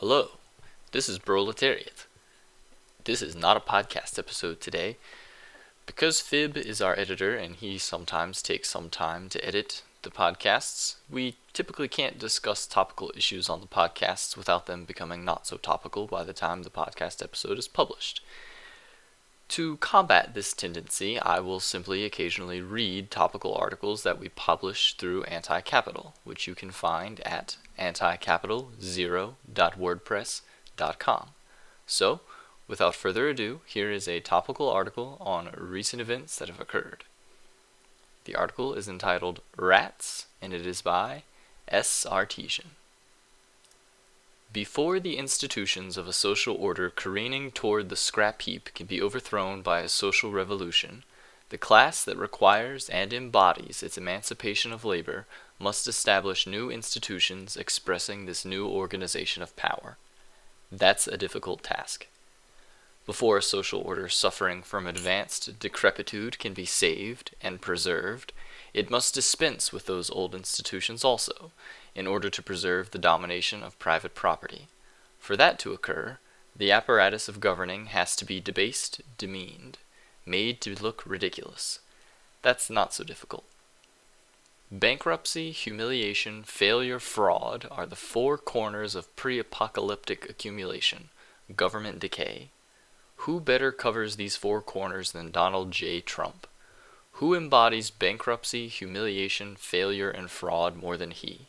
Hello, this is Proletariat. This is not a podcast episode today. Because Fib is our editor and he sometimes takes some time to edit the podcasts, we typically can't discuss topical issues on the podcasts without them becoming not so topical by the time the podcast episode is published. To combat this tendency, I will simply occasionally read topical articles that we publish through Anti Capital, which you can find at anticapital0.wordpress.com. So, without further ado, here is a topical article on recent events that have occurred. The article is entitled Rats, and it is by S. Artesian. Before the institutions of a social order careening toward the scrap heap can be overthrown by a social revolution, the class that requires and embodies its emancipation of labor must establish new institutions expressing this new organization of power. That's a difficult task. Before a social order suffering from advanced decrepitude can be saved and preserved, it must dispense with those old institutions also, in order to preserve the domination of private property. For that to occur, the apparatus of governing has to be debased, demeaned, made to look ridiculous. That's not so difficult. Bankruptcy, humiliation, failure, fraud are the four corners of pre apocalyptic accumulation, government decay. Who better covers these four corners than Donald J. Trump? Who embodies bankruptcy, humiliation, failure, and fraud more than he?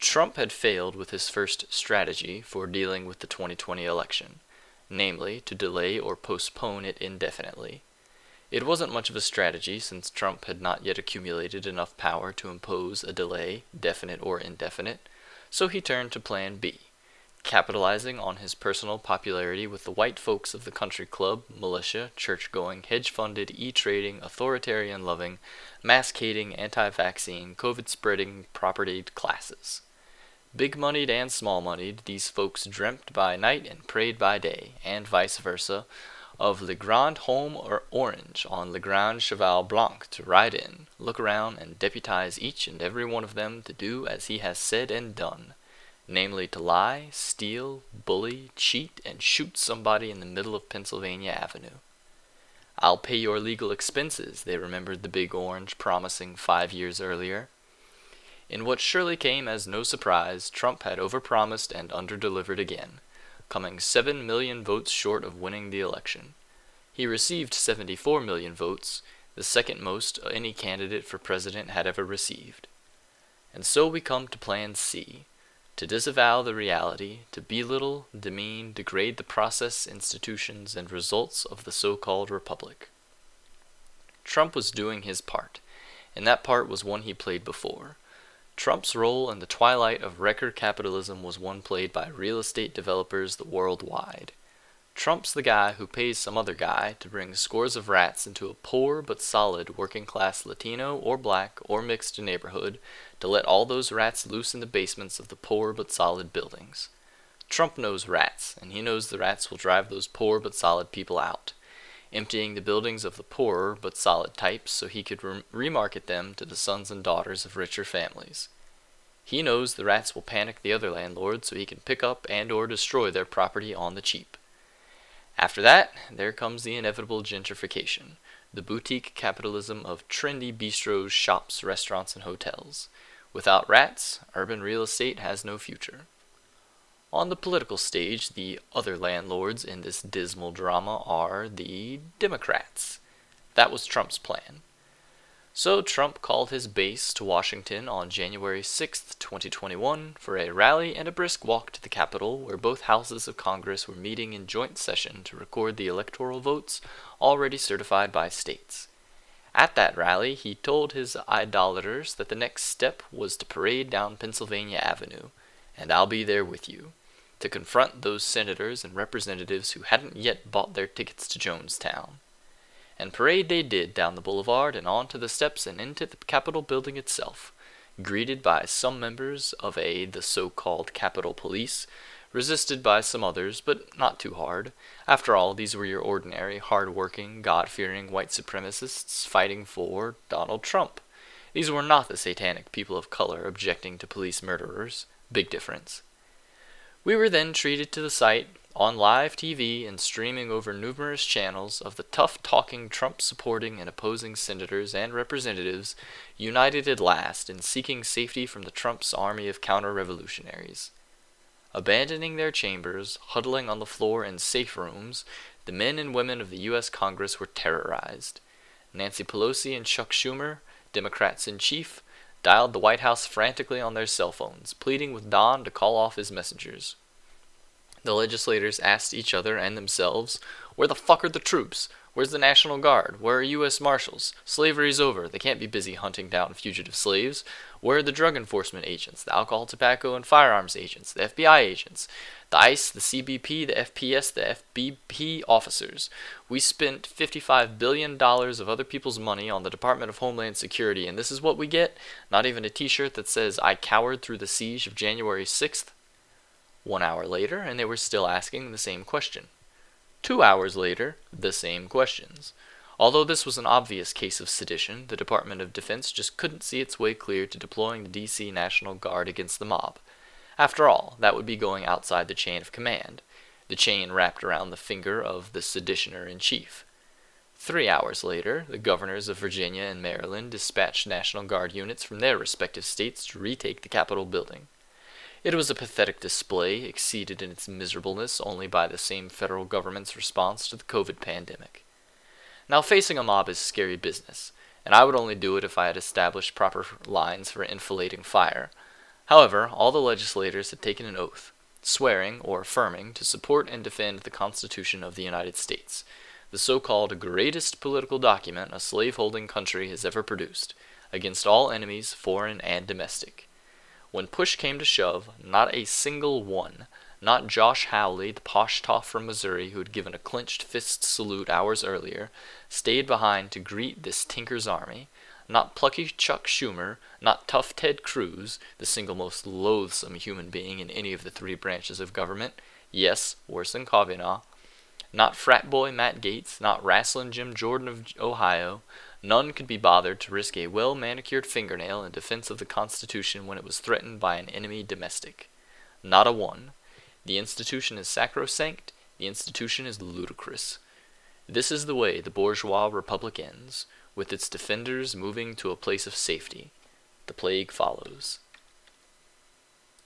Trump had failed with his first strategy for dealing with the 2020 election, namely, to delay or postpone it indefinitely. It wasn't much of a strategy since Trump had not yet accumulated enough power to impose a delay, definite or indefinite, so he turned to Plan B capitalizing on his personal popularity with the white folks of the country club, militia, church going, hedge funded, e trading, authoritarian loving, mask hating, anti vaccine, COVID spreading, property classes. Big moneyed and small moneyed, these folks dreamt by night and prayed by day, and vice versa, of Le Grand Homme or Orange on Le Grand Cheval Blanc to ride in, look around, and deputize each and every one of them to do as he has said and done namely to lie, steal, bully, cheat, and shoot somebody in the middle of Pennsylvania Avenue. I'll pay your legal expenses, they remembered the big orange promising five years earlier. In what surely came as no surprise, Trump had overpromised and underdelivered again, coming seven million votes short of winning the election. He received 74 million votes, the second most any candidate for president had ever received. And so we come to Plan C, to disavow the reality, to belittle, demean, degrade the process, institutions, and results of the so called republic. Trump was doing his part, and that part was one he played before. Trump's role in the twilight of record capitalism was one played by real estate developers the worldwide. Trump's the guy who pays some other guy to bring scores of rats into a poor but solid working class Latino or black or mixed neighborhood to let all those rats loose in the basements of the poor but solid buildings. Trump knows rats, and he knows the rats will drive those poor but solid people out, emptying the buildings of the poorer but solid types so he could re- remarket them to the sons and daughters of richer families. He knows the rats will panic the other landlords so he can pick up and or destroy their property on the cheap. After that, there comes the inevitable gentrification, the boutique capitalism of trendy bistros, shops, restaurants, and hotels. Without rats, urban real estate has no future. On the political stage, the other landlords in this dismal drama are the Democrats. That was Trump's plan. So Trump called his base to Washington on January 6, 2021, for a rally and a brisk walk to the Capitol, where both houses of Congress were meeting in joint session to record the electoral votes already certified by states. At that rally, he told his idolaters that the next step was to parade down Pennsylvania Avenue, and I'll be there with you, to confront those senators and representatives who hadn't yet bought their tickets to Jonestown and parade they did down the boulevard and on to the steps and into the Capitol building itself, greeted by some members of a the so-called Capitol Police, resisted by some others, but not too hard. After all, these were your ordinary, hard-working, God-fearing white supremacists fighting for Donald Trump. These were not the satanic people of color objecting to police murderers. Big difference. We were then treated to the sight, on live TV and streaming over numerous channels, of the tough talking, Trump supporting, and opposing senators and representatives united at last in seeking safety from the Trump's army of counter revolutionaries. Abandoning their chambers, huddling on the floor in safe rooms, the men and women of the U.S. Congress were terrorized. Nancy Pelosi and Chuck Schumer, Democrats in chief, dialed the White House frantically on their cell phones, pleading with Don to call off his messengers. The legislators asked each other and themselves, Where the fuck are the troops? Where's the National Guard? Where are U.S. Marshals? Slavery's over. They can't be busy hunting down fugitive slaves. Where are the drug enforcement agents, the alcohol, tobacco, and firearms agents, the FBI agents, the ICE, the CBP, the FPS, the FBP officers? We spent $55 billion of other people's money on the Department of Homeland Security, and this is what we get? Not even a t shirt that says, I cowered through the siege of January 6th? One hour later, and they were still asking the same question. Two hours later, the same questions. Although this was an obvious case of sedition, the Department of Defense just couldn't see its way clear to deploying the DC National Guard against the mob. After all, that would be going outside the chain of command, the chain wrapped around the finger of the seditioner in chief. Three hours later, the governors of Virginia and Maryland dispatched National Guard units from their respective states to retake the Capitol building. It was a pathetic display, exceeded in its miserableness only by the same federal government's response to the COVID pandemic. Now, facing a mob is scary business, and I would only do it if I had established proper lines for enfilading fire. However, all the legislators had taken an oath, swearing or affirming to support and defend the Constitution of the United States, the so called greatest political document a slaveholding country has ever produced, against all enemies, foreign and domestic. When push came to shove, not a single one, not Josh Hawley, the posh toff from Missouri who had given a clenched fist salute hours earlier, stayed behind to greet this Tinker's army, not plucky Chuck Schumer, not tough Ted Cruz, the single most loathsome human being in any of the three branches of government, yes, worse than Kavanaugh, not frat boy Matt Gaetz, not wrestling Jim Jordan of Ohio, None could be bothered to risk a well manicured fingernail in defense of the Constitution when it was threatened by an enemy domestic. Not a one. The institution is sacrosanct, the institution is ludicrous. This is the way the bourgeois republic ends, with its defenders moving to a place of safety. The plague follows.